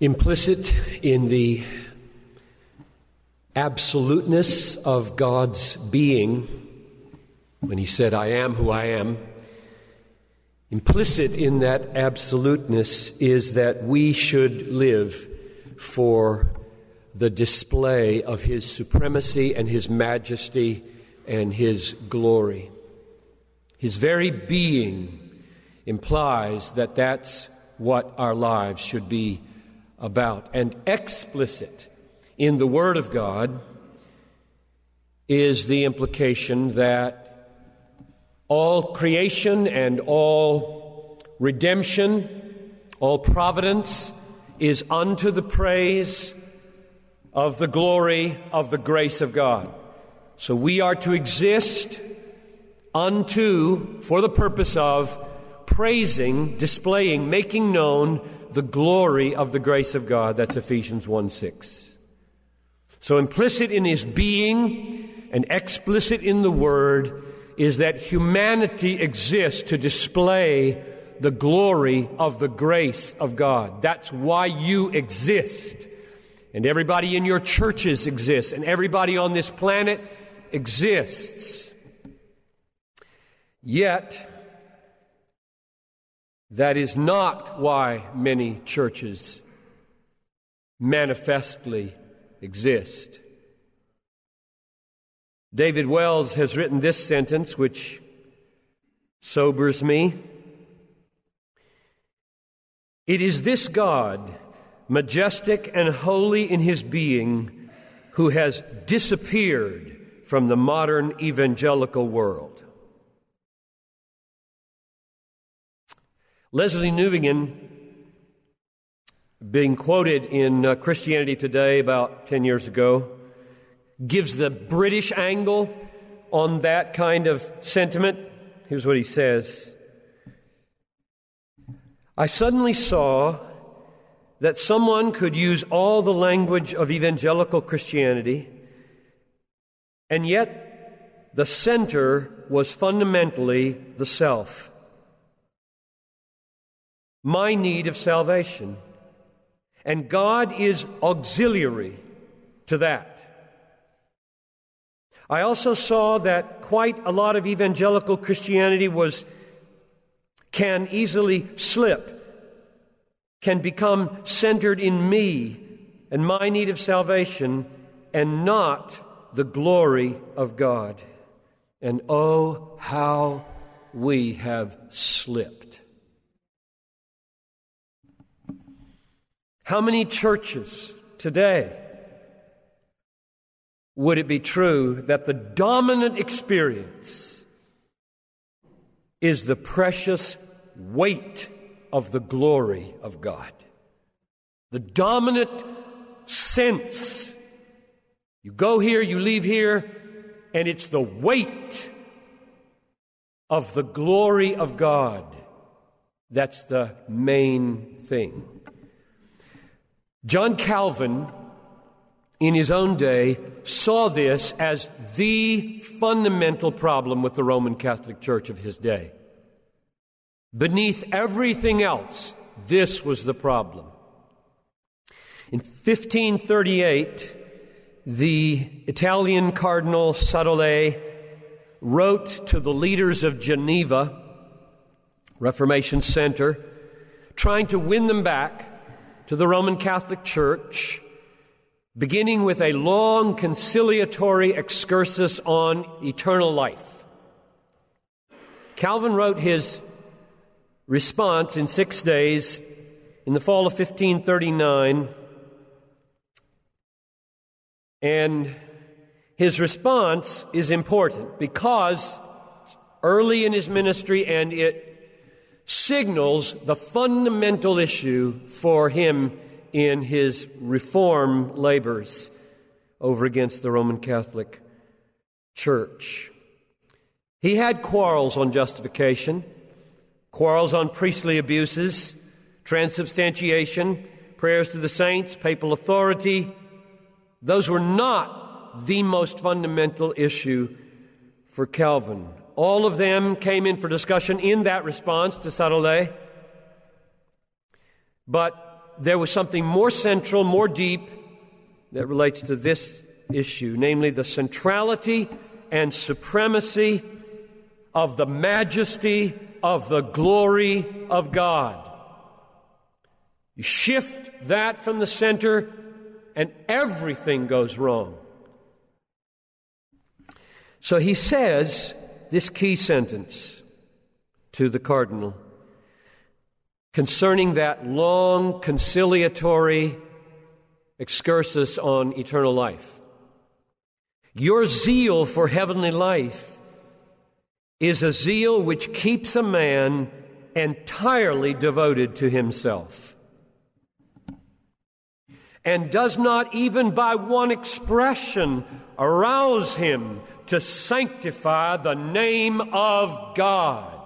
Implicit in the absoluteness of God's being, when He said, I am who I am, implicit in that absoluteness is that we should live for the display of His supremacy and His majesty and His glory. His very being implies that that's what our lives should be about. And explicit in the Word of God is the implication that all creation and all redemption, all providence is unto the praise of the glory of the grace of God. So we are to exist unto, for the purpose of praising, displaying, making known the glory of the grace of God. That's Ephesians 1 6. So implicit in his being and explicit in the word is that humanity exists to display the glory of the grace of God. That's why you exist. And everybody in your churches exists, and everybody on this planet exists. Yet, that is not why many churches manifestly exist. David Wells has written this sentence, which sobers me. It is this God, majestic and holy in his being, who has disappeared from the modern evangelical world. Lesslie Newbigin, being quoted in uh, Christianity Today about 10 years ago, gives the British angle on that kind of sentiment. Here's what he says I suddenly saw that someone could use all the language of evangelical Christianity, and yet the center was fundamentally the self my need of salvation. And God is auxiliary to that. I also saw that quite a lot of evangelical Christianity was can easily slip, can become centered in me and my need of salvation and not the glory of God. And oh, how we have slipped. How many churches today would it be true that the dominant experience is the precious weight of the glory of God? The dominant sense. You go here, you leave here, and it's the weight of the glory of God. That's the main thing. John Calvin, in his own day, saw this as the fundamental problem with the Roman Catholic Church of his day. Beneath everything else, this was the problem. In 1538, the Italian Cardinal Sadolet wrote to the leaders of Geneva, Reformation Center, trying to win them back to the Roman Catholic Church, beginning with a long conciliatory excursus on eternal life. Calvin wrote his response in six days in the fall of 1539, and his response is important because early in his ministry and it signals the fundamental issue for him in his reform labors over against the Roman Catholic Church. He had quarrels on justification, quarrels on priestly abuses, transubstantiation, prayers to the saints, papal authority. Those were not the most fundamental issue for Calvin. All of them came in for discussion in that response to Sadolet. But there was something more central, more deep, that relates to this issue, namely the centrality and supremacy of the majesty of the glory of God. You shift that from the center, and everything goes wrong. So he says this key sentence to the cardinal concerning that long conciliatory excursus on eternal life. Your zeal for heavenly life is a zeal which keeps a man entirely devoted to himself and does not even by one expression arouse him to sanctify the name of God.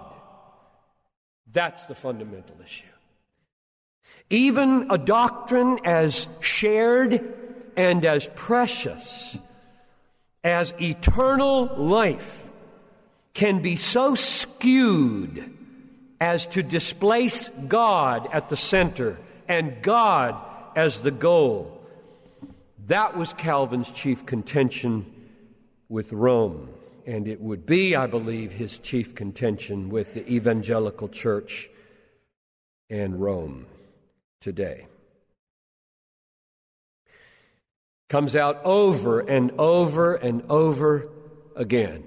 That's the fundamental issue. Even a doctrine as shared and as precious as eternal life can be so skewed as to displace God at the center and God as the goal. That was Calvin's chief contention with Rome, and it would be, I believe, his chief contention with the evangelical church and Rome today. Comes out over and over and over again.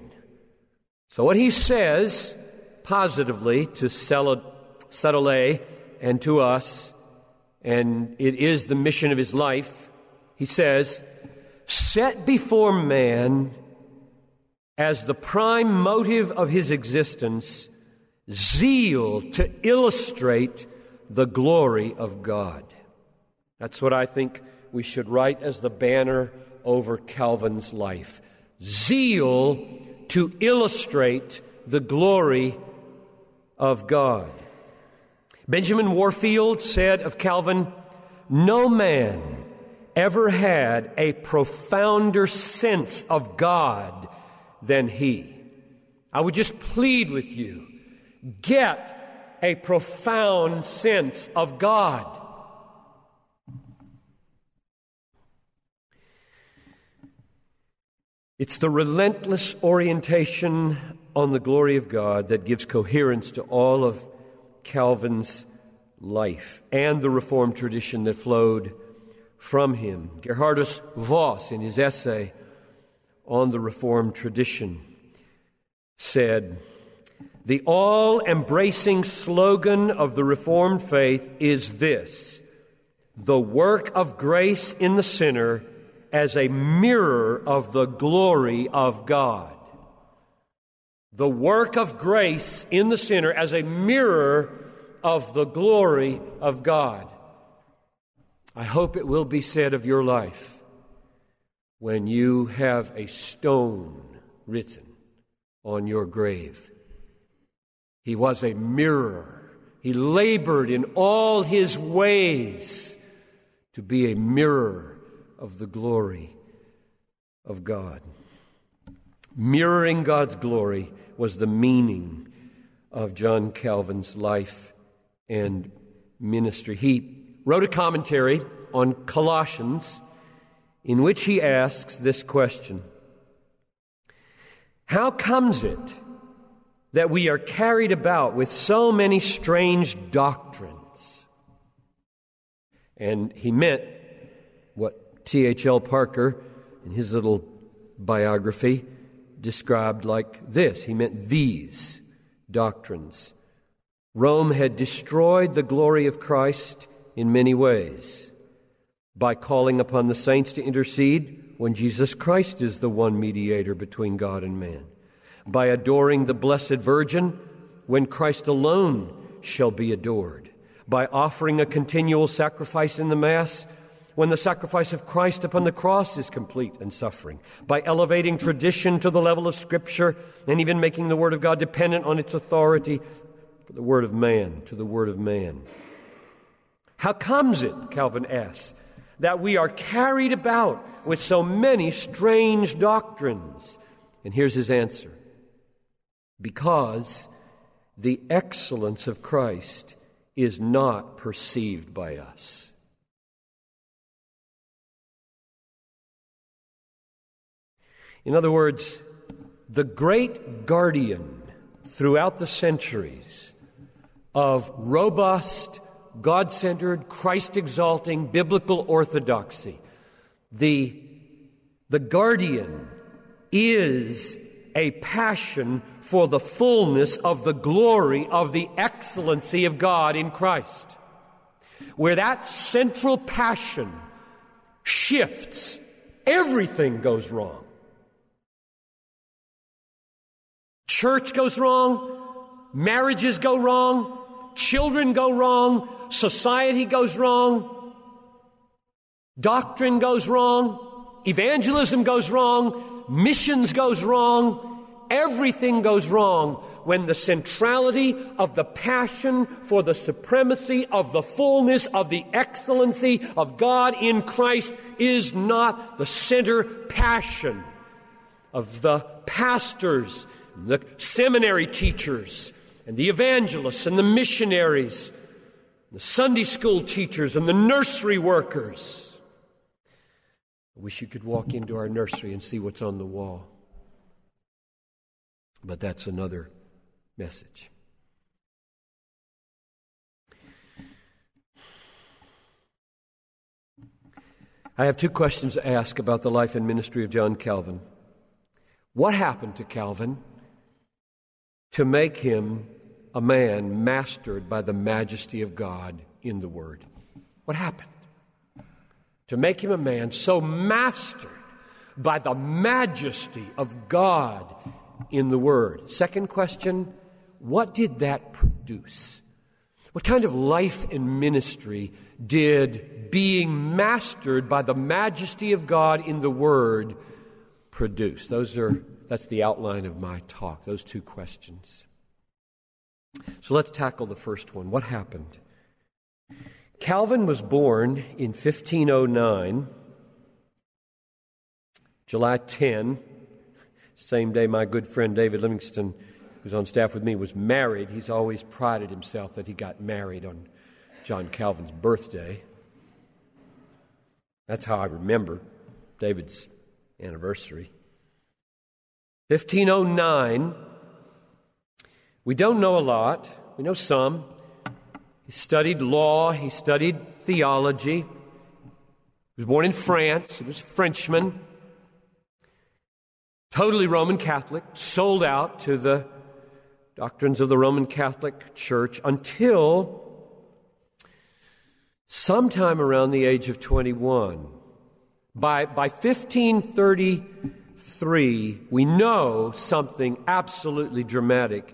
So, what he says positively to Sadolet and to us, and it is the mission of his life, he says, set before man as the prime motive of his existence zeal to illustrate the glory of God. That's what I think we should write as the banner over Calvin's life. Zeal to illustrate the glory of God. Benjamin Warfield said of Calvin, No man ever had a profounder sense of God than he. I would just plead with you get a profound sense of God. It's the relentless orientation on the glory of God that gives coherence to all of Calvin's life and the Reformed tradition that flowed from him. Geerhardus Vos, in his essay on the Reformed tradition, said, the all embracing slogan of the Reformed faith is this the work of grace in the sinner as a mirror of the glory of God. The work of grace in the sinner as a mirror of the glory of God. I hope it will be said of your life when you have a stone written on your grave he was a mirror. He labored in all his ways to be a mirror of the glory of God. Mirroring God's glory was the meaning of John Calvin's life and ministry. He wrote a commentary on Colossians in which he asks this question How comes it? that we are carried about with so many strange doctrines. And he meant what T.H.L. Parker, in his little biography, described like this. He meant these doctrines. Rome had destroyed the glory of Christ in many ways by calling upon the saints to intercede when Jesus Christ is the one mediator between God and man by adoring the Blessed Virgin when Christ alone shall be adored, by offering a continual sacrifice in the Mass when the sacrifice of Christ upon the cross is complete and suffering, by elevating tradition to the level of Scripture and even making the Word of God dependent on its authority the Word of man, to the Word of man. How comes it, Calvin asks, that we are carried about with so many strange doctrines? And here's his answer because the excellence of Christ is not perceived by us. In other words, the great guardian throughout the centuries of robust, God centered, Christ exalting biblical orthodoxy, the, the guardian is a passion for the fullness of the glory of the excellency of God in Christ. Where that central passion shifts, everything goes wrong. Church goes wrong, marriages go wrong, children go wrong, society goes wrong, doctrine goes wrong, evangelism goes wrong, missions goes wrong, everything goes wrong when the centrality of the passion for the supremacy of the fullness of the excellency of God in Christ is not the center passion of the pastors, the seminary teachers, and the evangelists and the missionaries, the Sunday school teachers and the nursery workers. I wish you could walk into our nursery and see what's on the wall. But that's another message. I have two questions to ask about the life and ministry of John Calvin. What happened to Calvin to make him a man mastered by the majesty of God in the Word. What happened? To make him a man so mastered by the majesty of God in the Word. Second question what did that produce? What kind of life and ministry did being mastered by the majesty of God in the Word produce? Those are, that's the outline of my talk, those two questions. So let's tackle the first one. What happened? Calvin was born in 1509, July 10, same day my good friend David Livingston, who's on staff with me, was married. He's always prided himself that he got married on John Calvin's birthday. That's how I remember David's anniversary. 1509, we don't know a lot, we know some. He studied law, he studied theology. He was born in France, he was a Frenchman. Totally Roman Catholic, sold out to the doctrines of the Roman Catholic Church until sometime around the age of 21. By, by 1533, we know something absolutely dramatic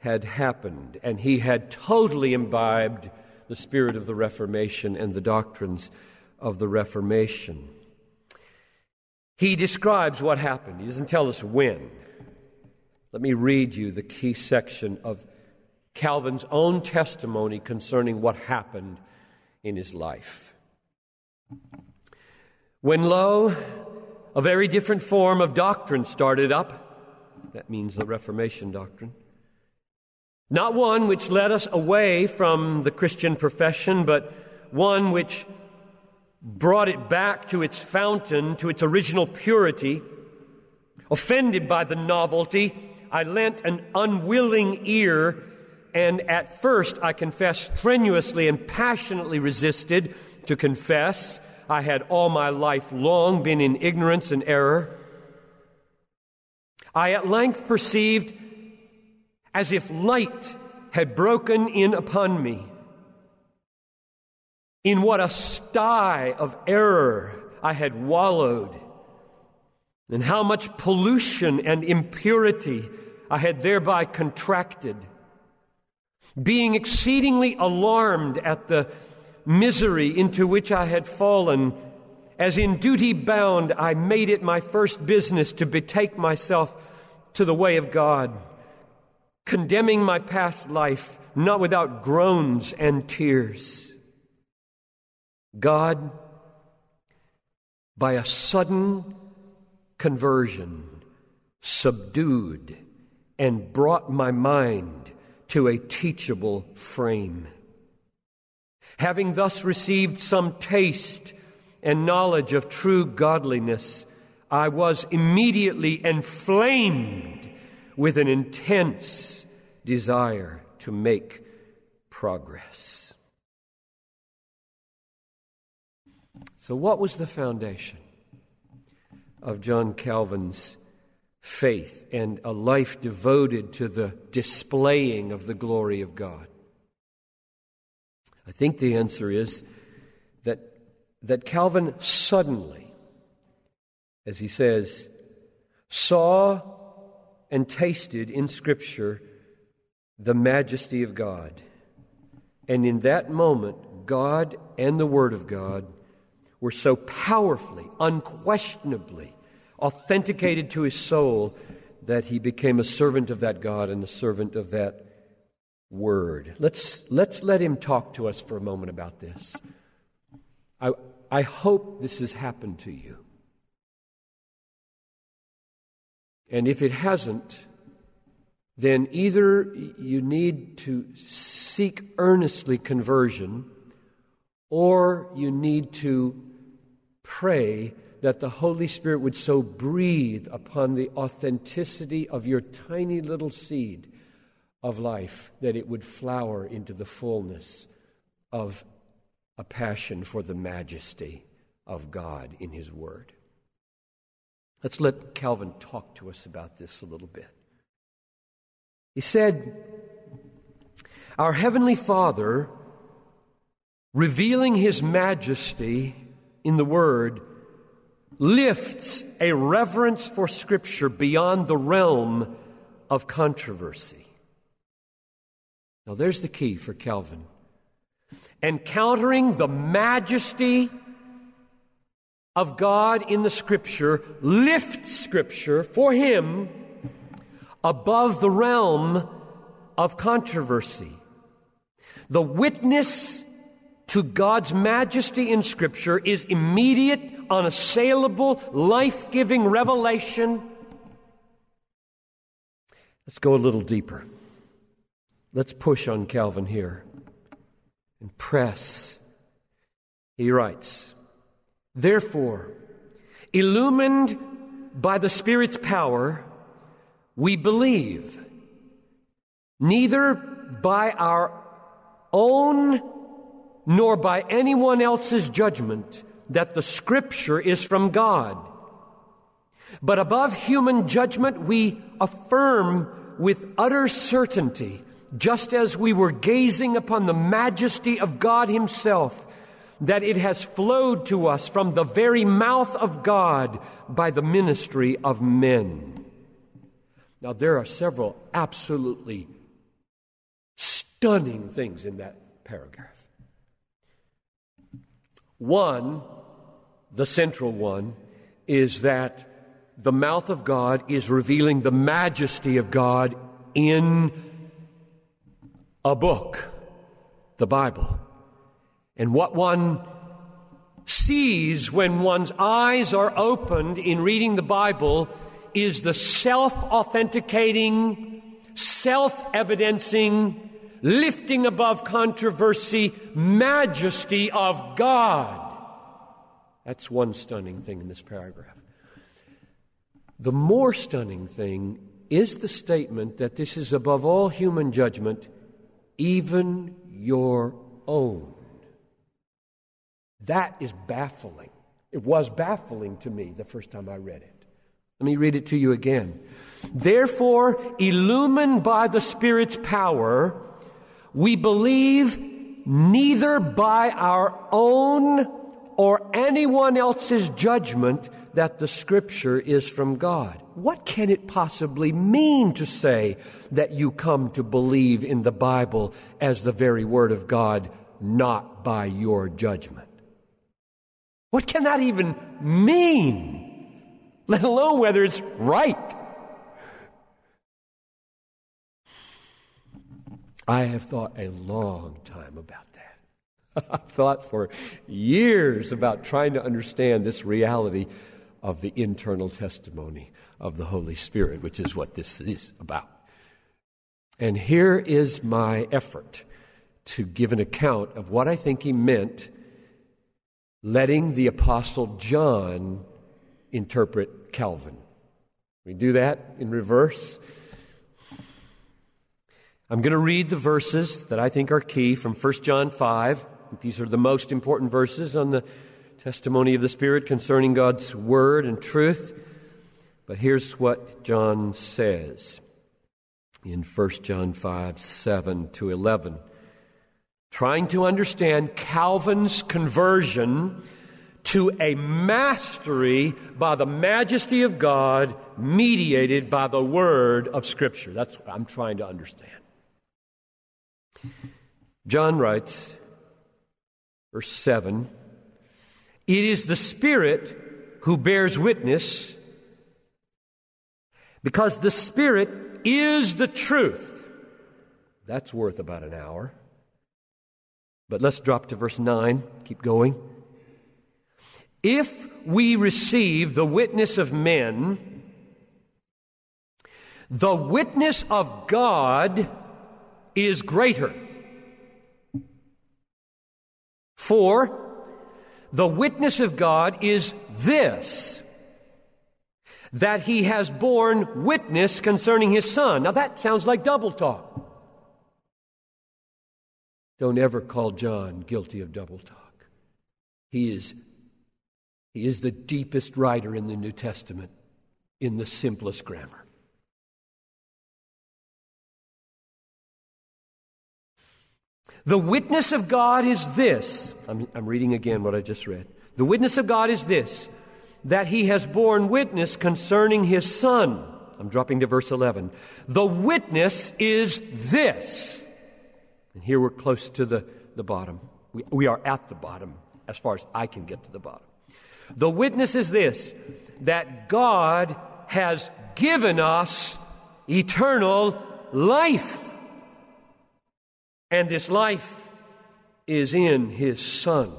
had happened, and he had totally imbibed the spirit of the Reformation and the doctrines of the Reformation. He describes what happened. He doesn't tell us when. Let me read you the key section of Calvin's own testimony concerning what happened in his life. When, lo, a very different form of doctrine started up, that means the Reformation doctrine not one which led us away from the Christian profession, but one which brought it back to its fountain, to its original purity. Offended by the novelty, I lent an unwilling ear, and at first, I confess, strenuously and passionately resisted to confess. I had all my life long been in ignorance and error. I at length perceived as if light had broken in upon me. In what a sty of error I had wallowed, and how much pollution and impurity I had thereby contracted. Being exceedingly alarmed at the misery into which I had fallen, as in duty bound, I made it my first business to betake myself to the way of God condemning my past life, not without groans and tears. God, by a sudden conversion, subdued and brought my mind to a teachable frame. Having thus received some taste and knowledge of true godliness, I was immediately inflamed with an intense desire to make progress. So, what was the foundation of John Calvin's faith and a life devoted to the displaying of the glory of God? I think the answer is that, that Calvin suddenly, as he says, saw and tasted in Scripture the majesty of God. And in that moment, God and the Word of God were so powerfully, unquestionably authenticated to his soul that he became a servant of that God and a servant of that Word. Let's, let's let him talk to us for a moment about this. I, I hope this has happened to you. And if it hasn't, then either you need to seek earnestly conversion or you need to pray that the Holy Spirit would so breathe upon the authenticity of your tiny little seed of life that it would flower into the fullness of a passion for the majesty of God in His Word. Let's let Calvin talk to us about this a little bit. He said, Our Heavenly Father, revealing His majesty in the Word, lifts a reverence for Scripture beyond the realm of controversy. Now, there's the key for Calvin. Encountering the majesty of God in the Scripture lifts Scripture for him above the realm of controversy. The witness to God's majesty in Scripture is immediate, unassailable, life giving revelation. Let's go a little deeper. Let's push on Calvin here and press. He writes, Therefore, illumined by the Spirit's power, we believe, neither by our own nor by anyone else's judgment that the Scripture is from God. But above human judgment, we affirm with utter certainty, just as we were gazing upon the majesty of God Himself, that it has flowed to us from the very mouth of God by the ministry of men. Now, there are several absolutely stunning things in that paragraph. One, the central one, is that the mouth of God is revealing the majesty of God in a book, the Bible. And what one sees when one's eyes are opened in reading the Bible is the self authenticating, self evidencing, lifting above controversy majesty of God. That's one stunning thing in this paragraph. The more stunning thing is the statement that this is above all human judgment, even your own. That is baffling. It was baffling to me the first time I read it. Let me read it to you again. Therefore, illumined by the Spirit's power, we believe neither by our own or anyone else's judgment that the Scripture is from God. What can it possibly mean to say that you come to believe in the Bible as the very Word of God, not by your judgment? What can that even mean? Let alone whether it's right. I have thought a long time about that. I've thought for years about trying to understand this reality of the internal testimony of the Holy Spirit, which is what this is about. And here is my effort to give an account of what I think he meant letting the Apostle John interpret Calvin. We do that in reverse. I'm going to read the verses that I think are key from 1 John 5. These are the most important verses on the testimony of the Spirit concerning God's Word and truth. But here's what John says in 1 John 5 7 to 11. Trying to understand Calvin's conversion to a mastery by the majesty of God, mediated by the Word of Scripture. That's what I'm trying to understand. John writes, verse 7 It is the Spirit who bears witness, because the Spirit is the truth. That's worth about an hour. But let's drop to verse 9. Keep going. If we receive the witness of men, the witness of God is greater. For the witness of God is this that he has borne witness concerning his son. Now that sounds like double talk. Don't ever call John guilty of double talk. He is, he is the deepest writer in the New Testament in the simplest grammar. The witness of God is this. I'm, I'm, reading again what I just read. The witness of God is this that he has borne witness concerning his son. I'm dropping to verse 11. The witness is this. And here we're close to the, the bottom. We, we are at the bottom as far as I can get to the bottom. The witness is this that God has given us eternal life. And this life is in his Son.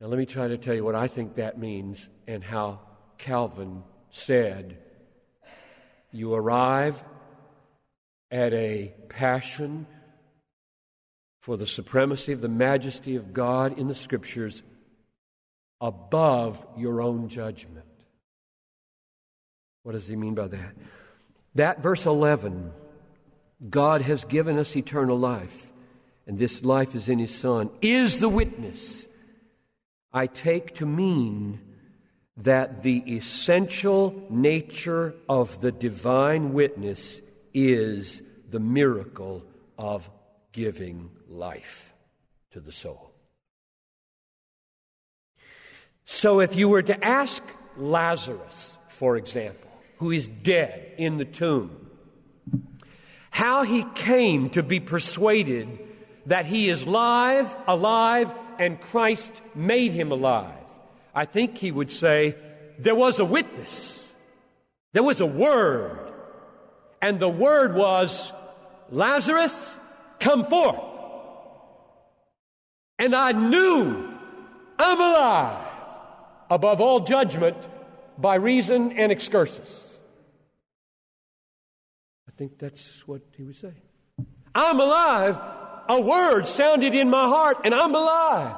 Now, let me try to tell you what I think that means and how Calvin said you arrive at a passion for the supremacy of the majesty of God in the Scriptures above your own judgment. What does he mean by that? That verse 11 God has given us eternal life, and this life is in His Son, is the witness. I take to mean that the essential nature of the divine witness is the miracle of giving life to the soul. So, if you were to ask Lazarus, for example, who is dead in the tomb, how he came to be persuaded that he is live, alive, and Christ made him alive. I think he would say, There was a witness, there was a word, and the word was, Lazarus, come forth. And I knew I'm alive above all judgment by reason and excursus. I think that's what he would say. I'm alive. A word sounded in my heart, and I'm alive.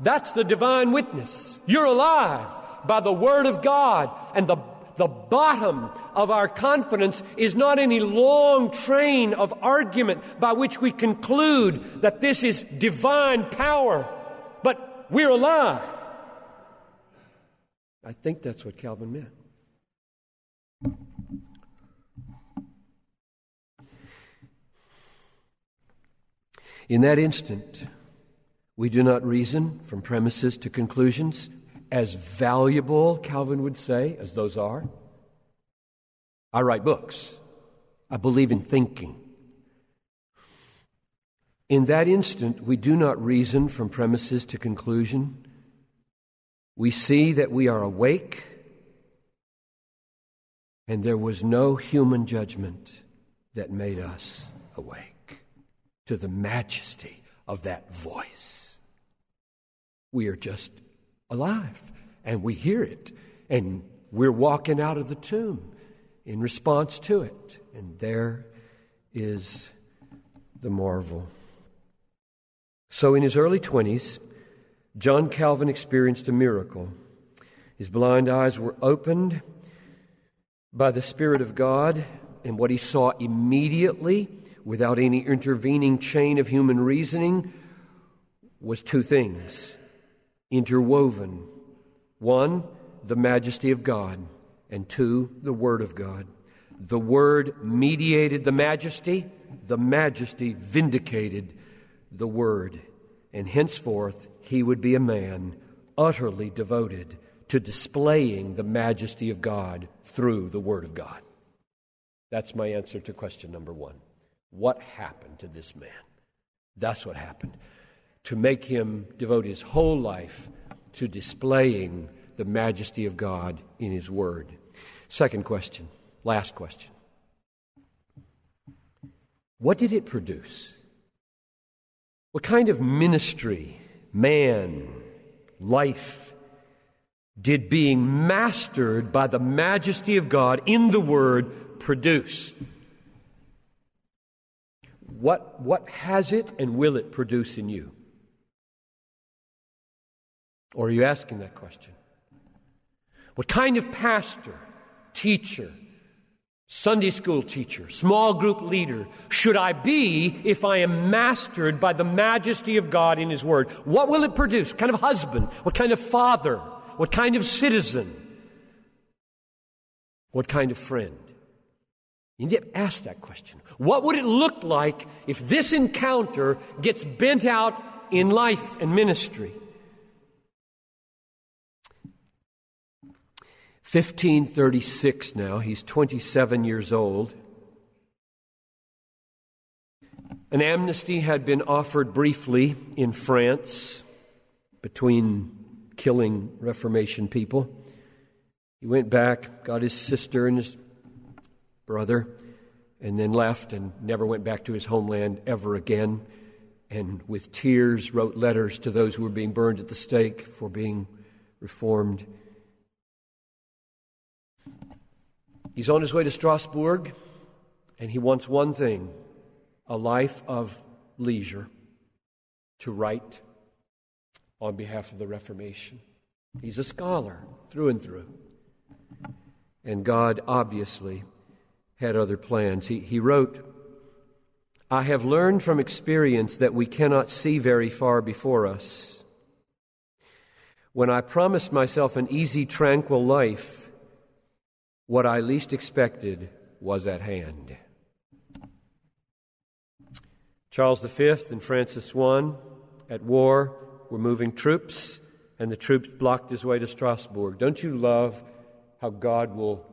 That's the divine witness. You're alive by the word of God. And the, the bottom of our confidence is not any long train of argument by which we conclude that this is divine power, but we're alive. I think that's what Calvin meant. In that instant, we do not reason from premises to conclusions, as valuable, Calvin would say, as those are. I write books. I believe in thinking. In that instant, we do not reason from premises to conclusion. We see that we are awake, and there was no human judgment that made us awake to the majesty of that voice. We are just alive and we hear it and we're walking out of the tomb in response to it. And there is the marvel. So, in his early 20s, John Calvin experienced a miracle. His blind eyes were opened by the Spirit of God, and what he saw immediately, without any intervening chain of human reasoning, was two things interwoven. One, the majesty of God, and two, the Word of God. The Word mediated the majesty, the majesty vindicated the Word, and henceforth he would be a man utterly devoted to displaying the majesty of God through the Word of God. That's my answer to question number one. What happened to this man? That's what happened. To make him devote his whole life to displaying the majesty of God in His Word. Second question, last question. What did it produce? What kind of ministry, man, life, did being mastered by the majesty of God in the Word produce? What, what has it and will it produce in you? Or are you asking that question? What kind of pastor, teacher, Sunday school teacher, small group leader should I be if I am mastered by the majesty of God in His Word? What will it produce? What kind of husband? What kind of father? What kind of citizen? What kind of friend? You need to ask that question. What would it look like if this encounter gets bent out in life and ministry? 1536 now, he's 27 years old. An amnesty had been offered briefly in France between killing Reformation people. He went back, got his sister and his brother, and then left and never went back to his homeland ever again. And with tears wrote letters to those who were being burned at the stake for being reformed. He's on his way to Strasbourg, and he wants one thing a life of leisure to write on behalf of the Reformation. He's a scholar through and through. And God obviously had other plans. He, he wrote, I have learned from experience that we cannot see very far before us. When I promised myself an easy, tranquil life, what I least expected was at hand. Charles V and Francis I at war were moving troops, and the troops blocked his way to Strasbourg. Don't you love how God will,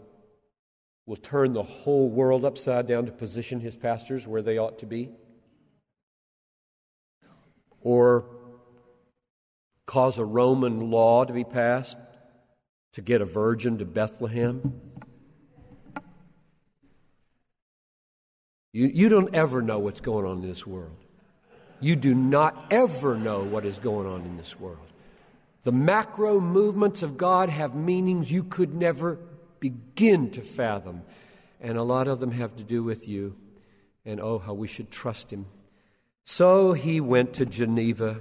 will turn the whole world upside down to position his pastors where they ought to be? Or cause a Roman law to be passed to get a virgin to Bethlehem? You, you don't ever know what's going on in this world. You do not ever know what is going on in this world. The macro movements of God have meanings you could never begin to fathom. And a lot of them have to do with you. And oh, how we should trust Him. So he went to Geneva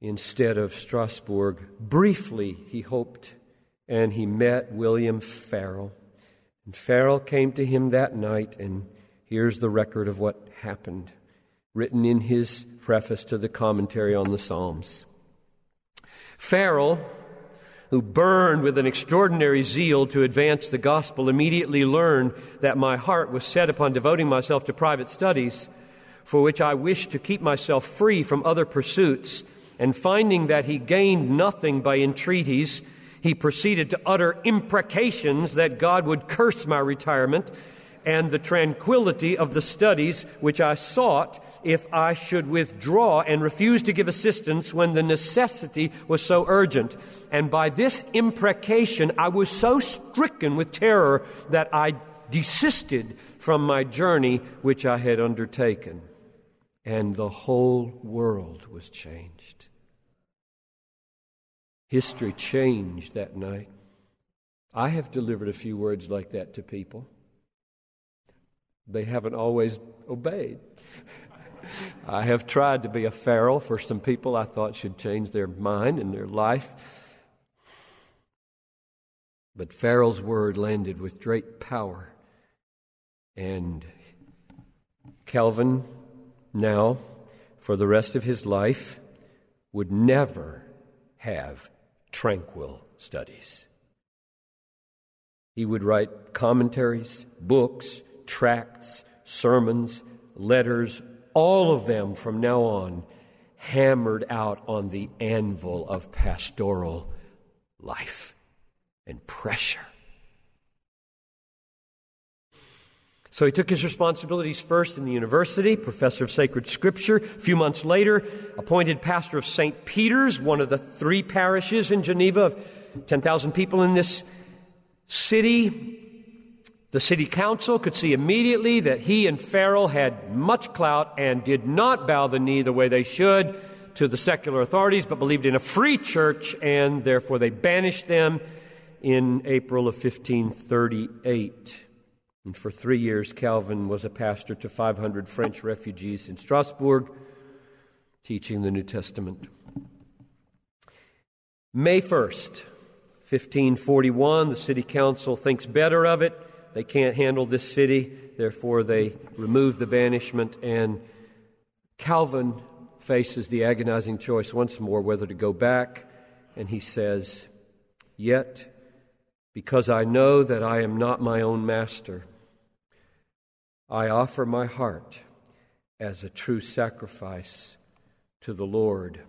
instead of Strasbourg. Briefly, he hoped, and he met William Farel. And Farel came to him that night and Here's the record of what happened, written in his preface to the commentary on the Psalms. Farel, who burned with an extraordinary zeal to advance the gospel, immediately learned that my heart was set upon devoting myself to private studies, for which I wished to keep myself free from other pursuits, and finding that he gained nothing by entreaties, he proceeded to utter imprecations that God would curse my retirement and the tranquility of the studies which I sought if I should withdraw and refuse to give assistance when the necessity was so urgent. And by this imprecation, I was so stricken with terror that I desisted from my journey which I had undertaken. And the whole world was changed. History changed that night. I have delivered a few words like that to people they haven't always obeyed. I have tried to be a Farel for some people I thought should change their mind and their life. But Farel's word landed with great power. And Calvin, now, for the rest of his life, would never have tranquil studies. He would write commentaries, books, tracts, sermons, letters, all of them from now on hammered out on the anvil of pastoral life and pressure. So he took his responsibilities first in the university, professor of sacred scripture. A few months later, appointed pastor of St. Peter's, one of the three parishes in Geneva of 10,000 people in this city. The city council could see immediately that he and Farel had much clout and did not bow the knee the way they should to the secular authorities, but believed in a free church, and therefore they banished them in April of 1538. And for three years, Calvin was a pastor to 500 French refugees in Strasbourg, teaching the New Testament. May 1st, 1541, the city council thinks better of it. They can't handle this city, therefore, they remove the banishment, and Calvin faces the agonizing choice once more whether to go back, and he says, Yet, because I know that I am not my own master, I offer my heart as a true sacrifice to the Lord.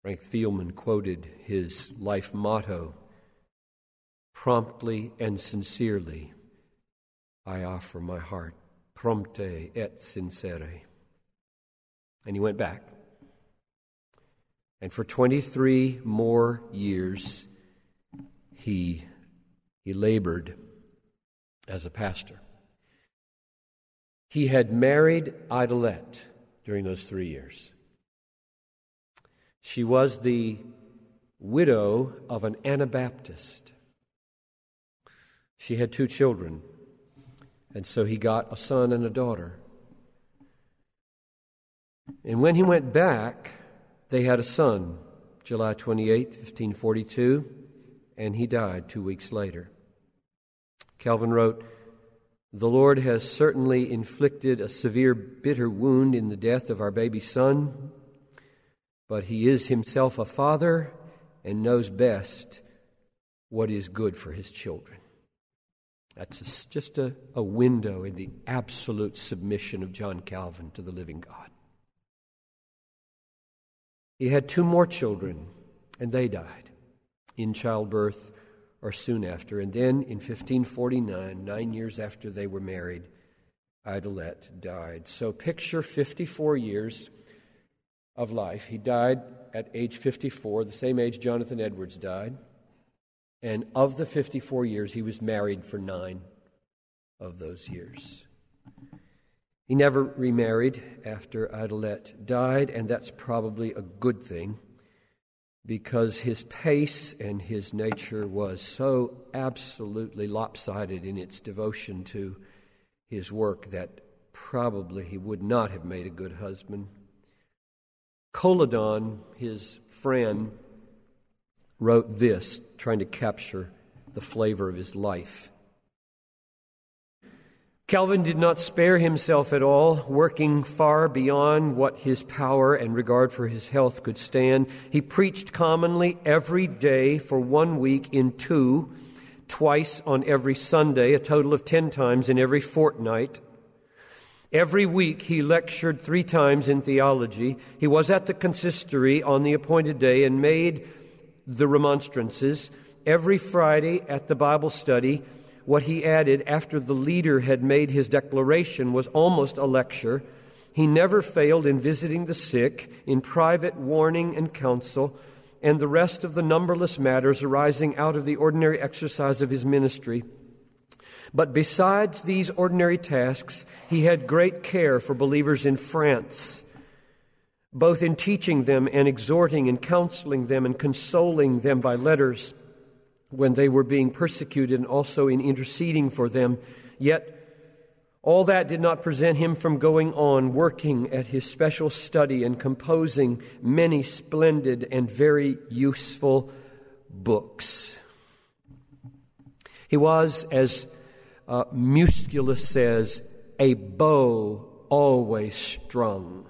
Frank Thielman quoted his life motto promptly and sincerely, I offer my heart. Prompte et sincere. And he went back. And for 23 more years, he, he labored as a pastor. He had married Idelette during those three years. She was the widow of an Anabaptist. She had two children, and so he got a son and a daughter. And when he went back, they had a son, July 28, 1542, and he died two weeks later. Calvin wrote, the Lord has certainly inflicted a severe, bitter wound in the death of our baby son, but he is himself a father and knows best what is good for his children. That's just a, a window in the absolute submission of John Calvin to the living God. He had two more children, and they died in childbirth or soon after. And then in 1549, nine years after they were married, Idelette died. So picture 54 years of life. He died at age 54, the same age Jonathan Edwards died. And of the 54 years, he was married for nine of those years. He never remarried after Idelette died, and that's probably a good thing because his pace and his nature was so absolutely lopsided in its devotion to his work that probably he would not have made a good husband. Colladon, his friend, wrote this, trying to capture the flavor of his life. Calvin did not spare himself at all, working far beyond what his power and regard for his health could stand. He preached commonly every day for one week in two, twice on every Sunday, a total of ten times in every fortnight. Every week he lectured three times in theology. He was at the consistory on the appointed day and made the remonstrances. Every Friday at the Bible study, what he added after the leader had made his declaration was almost a lecture. He never failed in visiting the sick, in private warning and counsel, and the rest of the numberless matters arising out of the ordinary exercise of his ministry. But besides these ordinary tasks, he had great care for believers in France, both in teaching them and exhorting and counseling them and consoling them by letters when they were being persecuted and also in interceding for them. Yet, All that did not prevent him from going on working at his special study and composing many splendid and very useful books. He was, as uh, Musculus says, a bow always strung.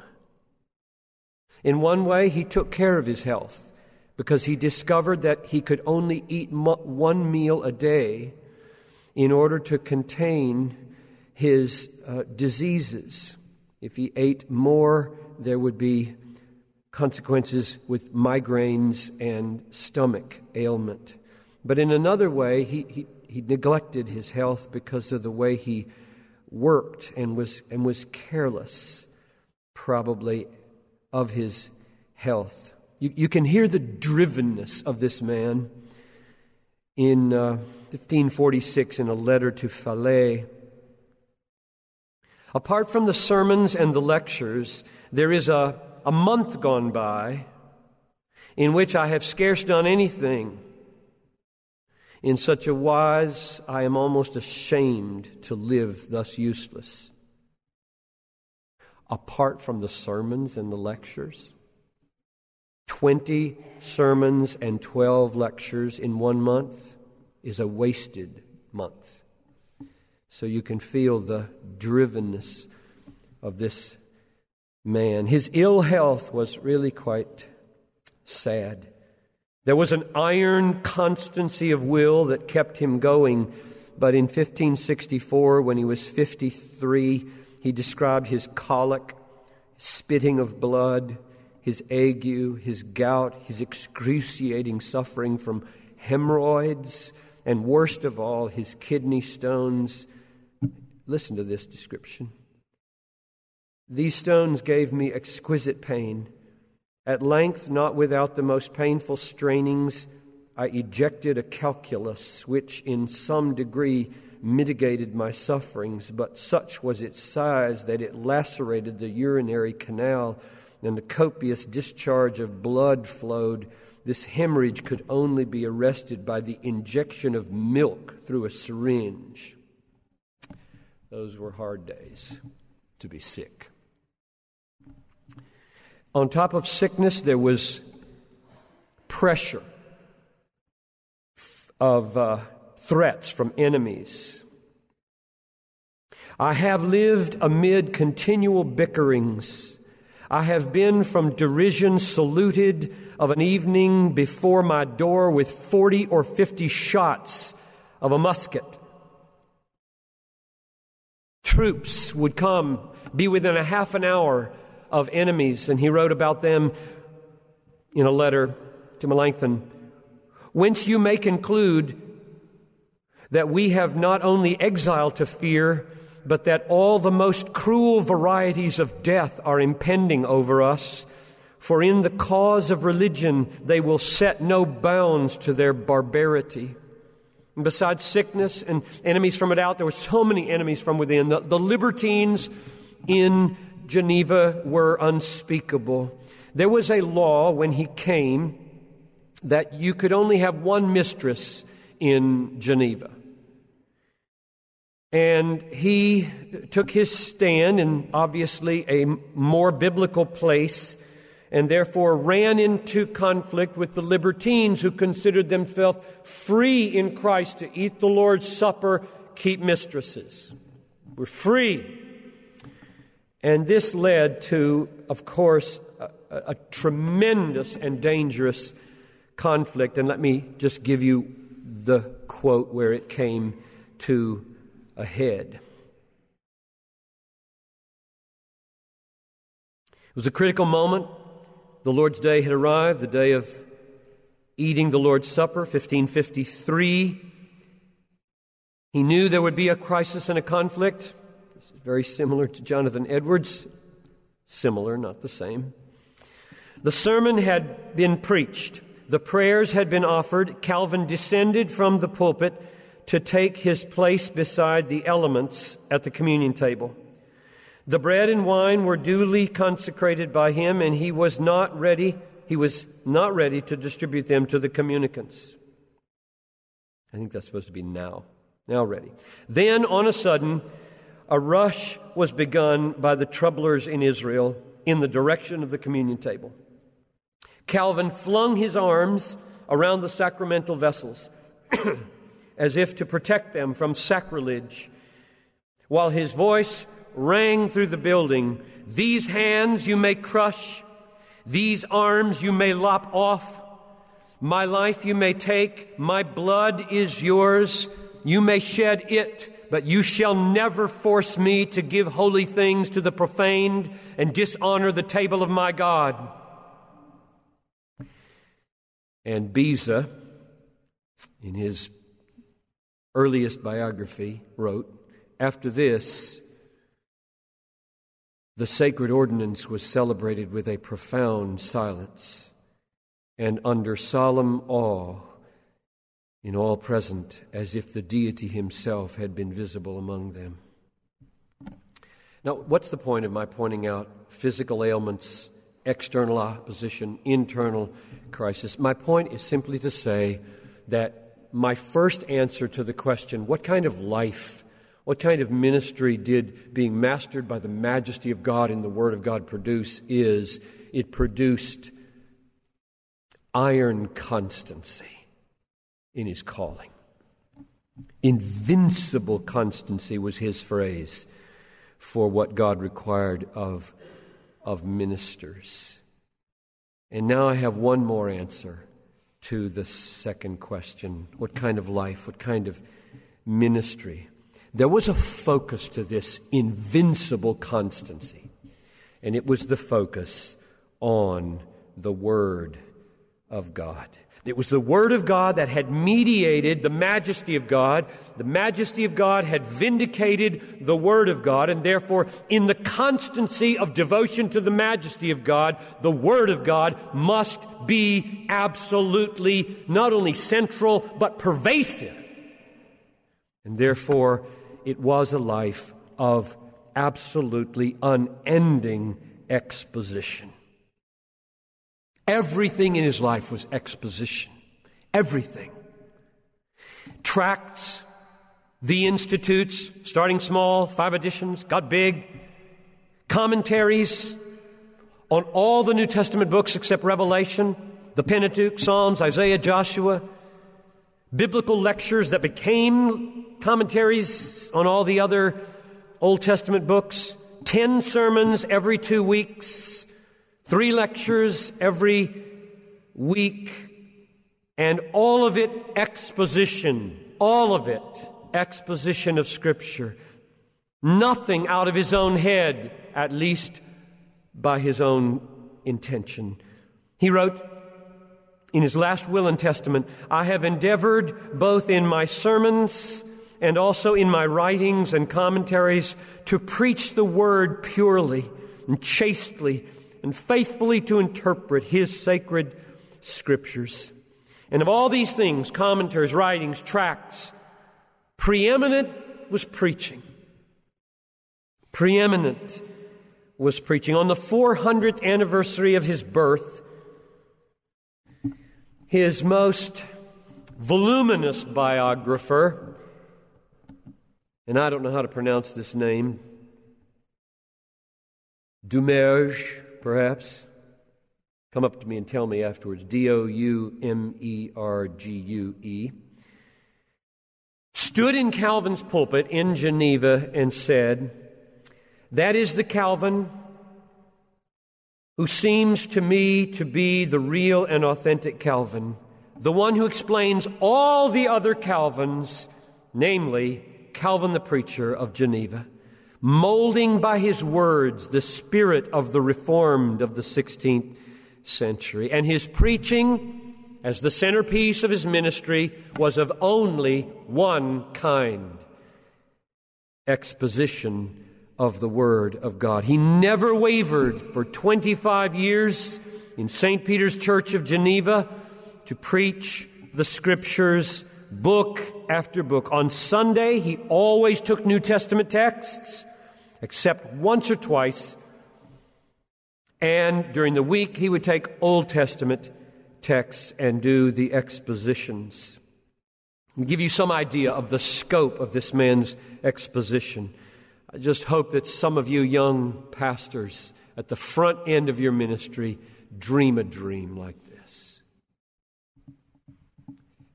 In one way, he took care of his health because he discovered that he could only eat one meal a day in order to contain his uh, diseases. If he ate more, there would be consequences with migraines and stomach ailment. But in another way, he, he, he neglected his health because of the way he worked and was, and was careless, probably, of his health. You, you can hear the drivenness of this man in uh, 1546 in a letter to Falais. Apart from the sermons and the lectures, there is a, a month gone by in which I have scarce done anything. In such a wise, I am almost ashamed to live thus useless. Apart from the sermons and the lectures, 20 sermons and 12 lectures in one month is a wasted month. So you can feel the drivenness of this man. His ill health was really quite sad. There was an iron constancy of will that kept him going. But in 1564, when he was 53, he described his colic, spitting of blood, his ague, his gout, his excruciating suffering from hemorrhoids, and worst of all, his kidney stones Listen to this description. These stones gave me exquisite pain. At length, not without the most painful strainings, I ejected a calculus which in some degree mitigated my sufferings, but such was its size that it lacerated the urinary canal, and the copious discharge of blood flowed. This hemorrhage could only be arrested by the injection of milk through a syringe. Those were hard days to be sick. On top of sickness, there was pressure of uh, threats from enemies. I have lived amid continual bickerings. I have been from derision saluted of an evening before my door with 40 or 50 shots of a musket troops would come, be within a half an hour of enemies. And he wrote about them in a letter to Melanchthon. Whence you may conclude that we have not only exile to fear, but that all the most cruel varieties of death are impending over us. For in the cause of religion, they will set no bounds to their barbarity. And besides sickness and enemies from without, there were so many enemies from within. The, the libertines in Geneva were unspeakable. There was a law when he came that you could only have one mistress in Geneva. And he took his stand in obviously a more biblical place and therefore ran into conflict with the libertines who considered themselves free in Christ to eat the Lord's Supper, keep mistresses. We're free. And this led to, of course, a, a tremendous and dangerous conflict. And let me just give you the quote where it came to a head. It was a critical moment the Lord's Day had arrived, the day of eating the Lord's Supper, 1553. He knew there would be a crisis and a conflict. This is very similar to Jonathan Edwards. Similar, not the same. The sermon had been preached, the prayers had been offered. Calvin descended from the pulpit to take his place beside the elements at the communion table. The bread and wine were duly consecrated by him, and he was not ready. He was not ready to distribute them to the communicants. I think that's supposed to be now. Now ready. Then, on a sudden, a rush was begun by the troublers in Israel in the direction of the communion table. Calvin flung his arms around the sacramental vessels as if to protect them from sacrilege, while his voice rang through the building These hands you may crush, these arms you may lop off. My life you may take, my blood is yours. You may shed it, but you shall never force me to give holy things to the profaned and dishonor the table of my God. And Beza, in his earliest biography, wrote After this, the sacred ordinance was celebrated with a profound silence and under solemn awe in all present, as if the deity himself had been visible among them. Now, what's the point of my pointing out physical ailments, external opposition, internal crisis? My point is simply to say that my first answer to the question, what kind of life, what kind of ministry did being mastered by the majesty of God in the Word of God produce, is it produced iron constancy in his calling. Invincible constancy was his phrase for what God required of, of ministers. And now I have one more answer to the second question what kind of life, what kind of ministry? There was a focus to this invincible constancy, and it was the focus on the Word of God. It was the Word of God that had mediated the majesty of God. The majesty of God had vindicated the Word of God, and therefore, in the constancy of devotion to the majesty of God, the Word of God must be absolutely not only central, but pervasive. And therefore, it was a life of absolutely unending exposition. Everything in his life was exposition. Everything. Tracts, the institutes, starting small, five editions, got big. Commentaries on all the New Testament books except Revelation, the Pentateuch, Psalms, Isaiah, Joshua. Biblical lectures that became commentaries on all the other Old Testament books. Ten sermons every two weeks Three lectures every week, and all of it exposition, all of it exposition of Scripture. Nothing out of his own head, at least by his own intention. He wrote in his last will and testament I have endeavored both in my sermons and also in my writings and commentaries to preach the word purely and chastely and faithfully to interpret his sacred scriptures. And of all these things, commentaries, writings, tracts, preeminent was preaching. Preeminent was preaching. On the 400th anniversary of his birth, his most voluminous biographer, and I don't know how to pronounce this name, Doumergue, perhaps? Come up to me and tell me afterwards. D O U M E R G U E. Stood in Calvin's pulpit in Geneva and said, That is the Calvin who seems to me to be the real and authentic Calvin, the one who explains all the other Calvins, namely Calvin the preacher of Geneva molding by his words the spirit of the Reformed of the 16th century. And his preaching, as the centerpiece of his ministry, was of only one kind exposition of the Word of God. He never wavered for 25 years in St. Peter's Church of Geneva to preach the Scriptures book after book. On Sunday, he always took New Testament texts except once or twice. And during the week, he would take Old Testament texts and do the expositions. I'll give you some idea of the scope of this man's exposition. I just hope that some of you young pastors at the front end of your ministry dream a dream like this.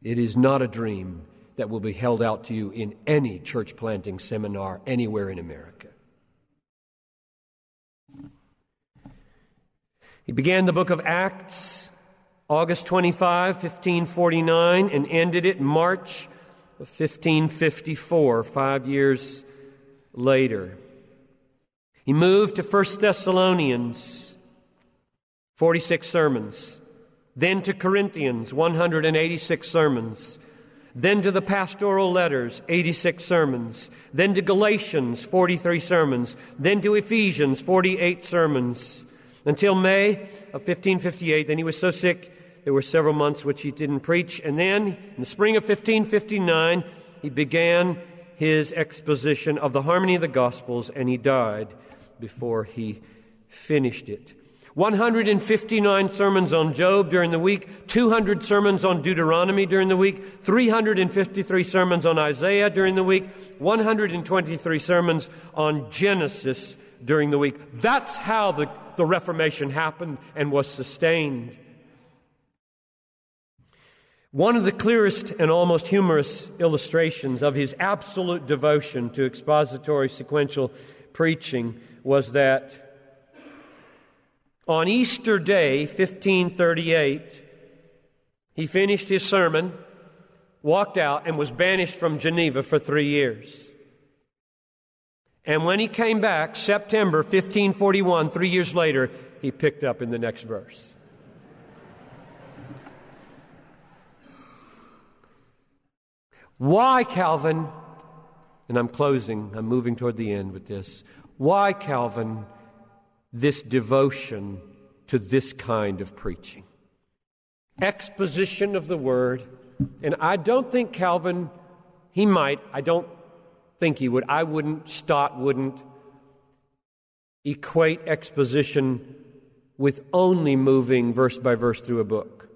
It is not a dream that will be held out to you in any church planting seminar anywhere in America. He began the book of Acts August 25, 1549, and ended it March of 1554, five years later. He moved to 1 Thessalonians, 46 sermons, then to Corinthians, 186 sermons, then to the pastoral letters, 86 sermons, then to Galatians, 43 sermons, then to Ephesians, 48 sermons, until May of 1558. Then he was so sick, there were several months which he didn't preach. And then, in the spring of 1559, he began his exposition of the harmony of the Gospels, and he died before he finished it. 159 sermons on Job during the week, 200 sermons on Deuteronomy during the week, 353 sermons on Isaiah during the week, 123 sermons on Genesis during the week. That's how the, the Reformation happened and was sustained. One of the clearest and almost humorous illustrations of his absolute devotion to expository sequential preaching was that on Easter Day, 1538, he finished his sermon, walked out, and was banished from Geneva for three years. And when he came back, September 1541, three years later, he picked up in the next verse. Why, Calvin? And I'm closing, I'm moving toward the end with this. Why, Calvin, this devotion to this kind of preaching? Exposition of the Word. And I don't think Calvin, he might, I don't think he would. I wouldn't, Stott wouldn't equate exposition with only moving verse by verse through a book.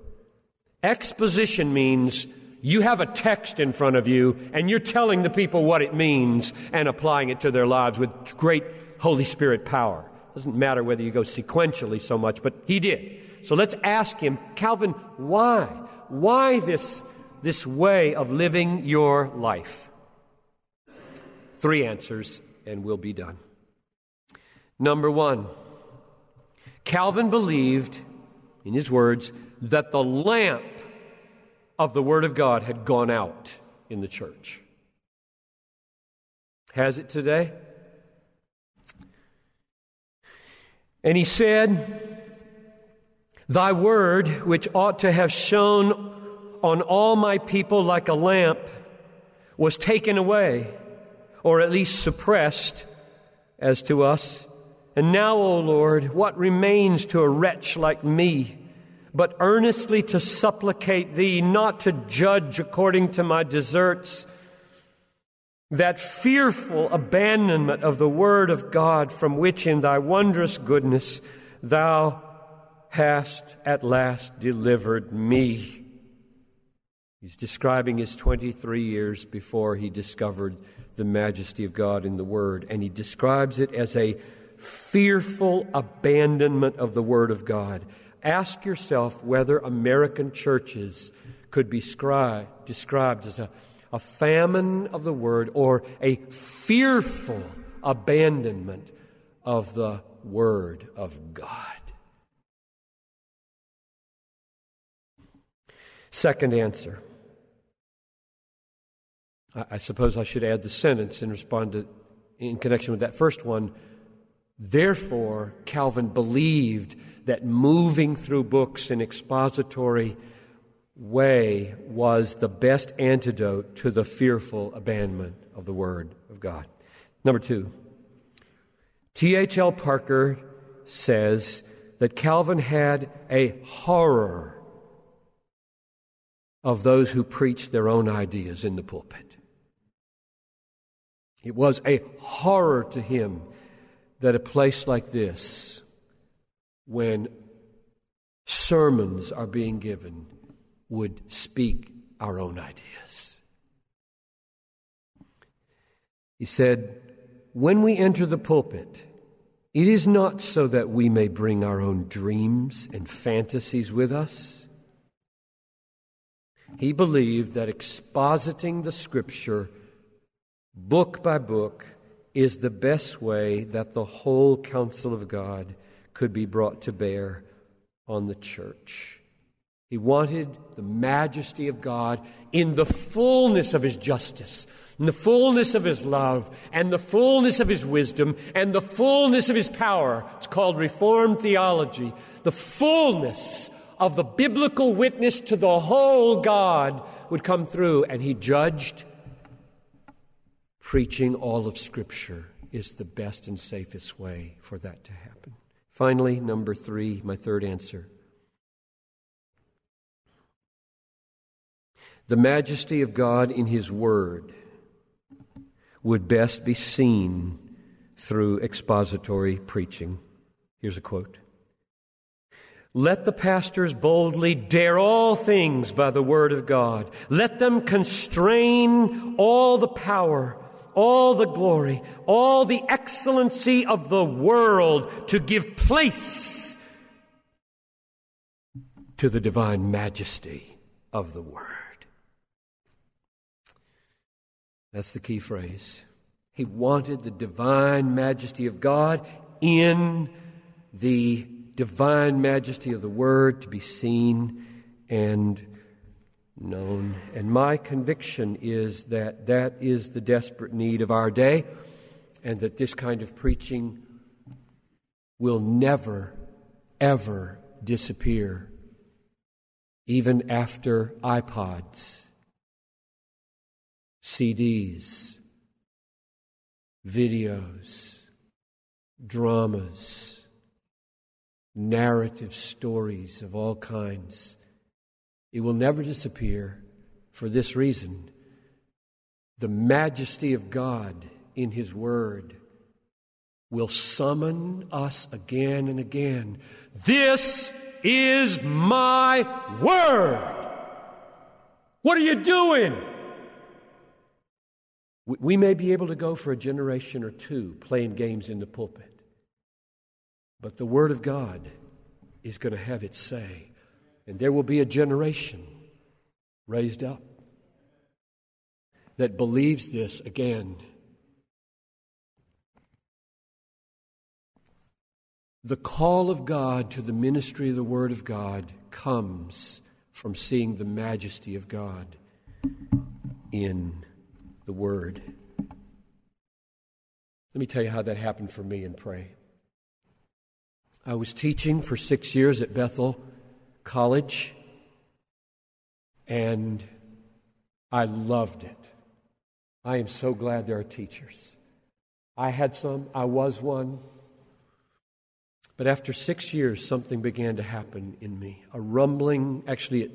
Exposition means you have a text in front of you and you're telling the people what it means and applying it to their lives with great Holy Spirit power. Doesn't matter whether you go sequentially so much, but he did. So let's ask him, Calvin, why? Why this, this way of living your life? Three answers, and we'll be done. Number one, Calvin believed, in his words, that the lamp of the Word of God had gone out in the church. Has it today? And he said, Thy word, which ought to have shone on all my people like a lamp, was taken away, or at least suppressed as to us. And now, O Lord, what remains to a wretch like me? but earnestly to supplicate thee, not to judge according to my deserts. That fearful abandonment of the word of God from which in thy wondrous goodness thou hast at last delivered me. He's describing his 23 years before he discovered the majesty of God in the Word, and he describes it as a fearful abandonment of the Word of God. Ask yourself whether American churches could be scri- described as a, a famine of the word or a fearful abandonment of the word of God. Second answer. I, suppose I should add the sentence and respond to, in connection with that first one. Therefore, Calvin believed that moving through books in expository way was the best antidote to the fearful abandonment of the Word of God. Number two, T.H.L. Parker says that Calvin had a horror of those who preached their own ideas in the pulpit. It was a horror to him that a place like this when sermons are being given would speak our own ideas. He said, when we enter the pulpit, it is not so that we may bring our own dreams and fantasies with us. He believed that expositing the Scripture book by book is the best way that the whole counsel of God could be brought to bear on the church. He wanted the majesty of God in the fullness of His justice, in the fullness of His love, and the fullness of His wisdom, and the fullness of His power. It's called Reformed theology. The fullness of the biblical witness to the whole God would come through, and He judged preaching all of Scripture is the best and safest way for that to happen. Finally, number three, my third answer. The majesty of God in His Word would best be seen through expository preaching. Here's a quote Let the pastors boldly dare all things by the Word of God. Let them constrain all the power all the glory, all the excellency of the world to give place to the divine majesty of the Word. That's the key phrase. He wanted the divine majesty of God in the divine majesty of the Word to be seen and known. And my conviction is that that is the desperate need of our day, and that this kind of preaching will never, ever disappear, even after iPods, CDs, videos, dramas, narrative stories of all kinds it will never disappear for this reason the majesty of God in His Word will summon us again and again. This is my Word. What are you doing? We may be able to go for a generation or two playing games in the pulpit, but the Word of God is going to have its say. And there will be a generation raised up that believes this again. The call of God to the ministry of the Word of God comes from seeing the majesty of God in the Word. Let me tell you how that happened for me and pray. I was teaching for six years at Bethel college, and I loved it. I am so glad there are teachers. I had some, I was one. But after six years, something began to happen in me. A rumbling, actually, it,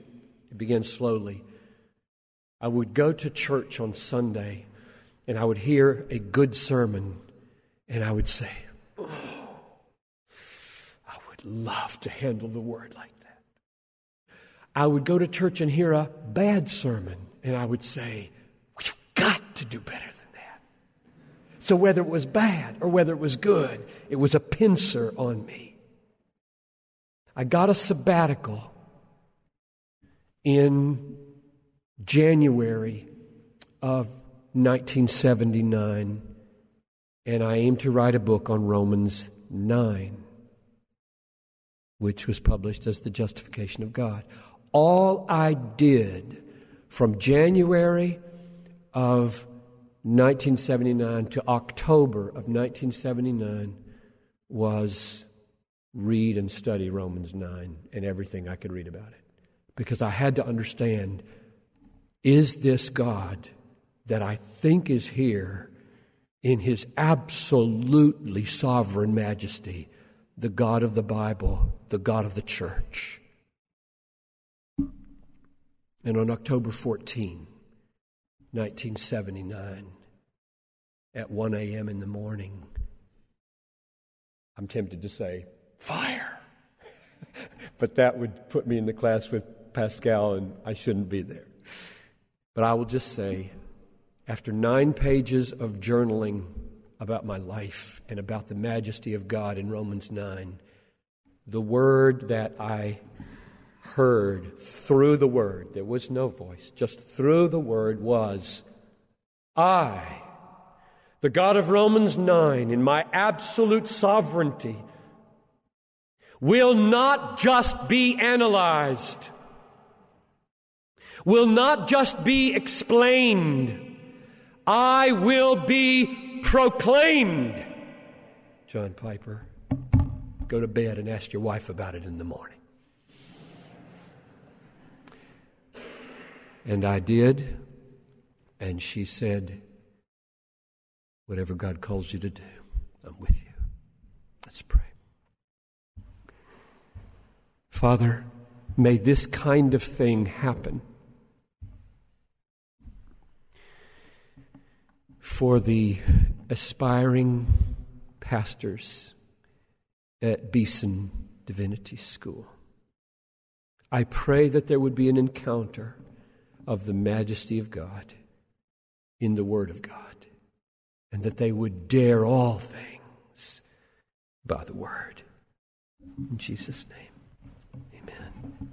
it began slowly. I would go to church on Sunday and I would hear a good sermon and I would say, Oh, I would love to handle the word like I would go to church and hear a bad sermon, and I would say, We've got to do better than that. So, whether it was bad or whether it was good, it was a pincer on me. I got a sabbatical in January of 1979, and I aimed to write a book on Romans 9, which was published as The Justification of God all I did from January of 1979 to October of 1979 was read and study Romans 9 and everything I could read about it. Because I had to understand is this God that I think is here in his absolutely sovereign majesty, the God of the Bible, the God of the church? And on October 14, 1979, at 1 a.m. in the morning, I'm tempted to say, fire! but that would put me in the class with Pascal, and I shouldn't be there. But I will just say, after nine pages of journaling about my life and about the majesty of God in Romans 9. The word that I heard through the word, there was no voice, just through the word was, I, the God of Romans 9, in my absolute sovereignty, will not just be analyzed, will not just be explained. I will be proclaimed. John Piper, go to bed and ask your wife about it in the morning. And I did, and she said, Whatever God calls you to do, I'm with you. Let's pray. Father, may this kind of thing happen for the aspiring pastors at Beeson Divinity School. I pray that there would be an encounter of the majesty of God in the Word of God, and that they would dare all things by the Word. In Jesus' name. Amen.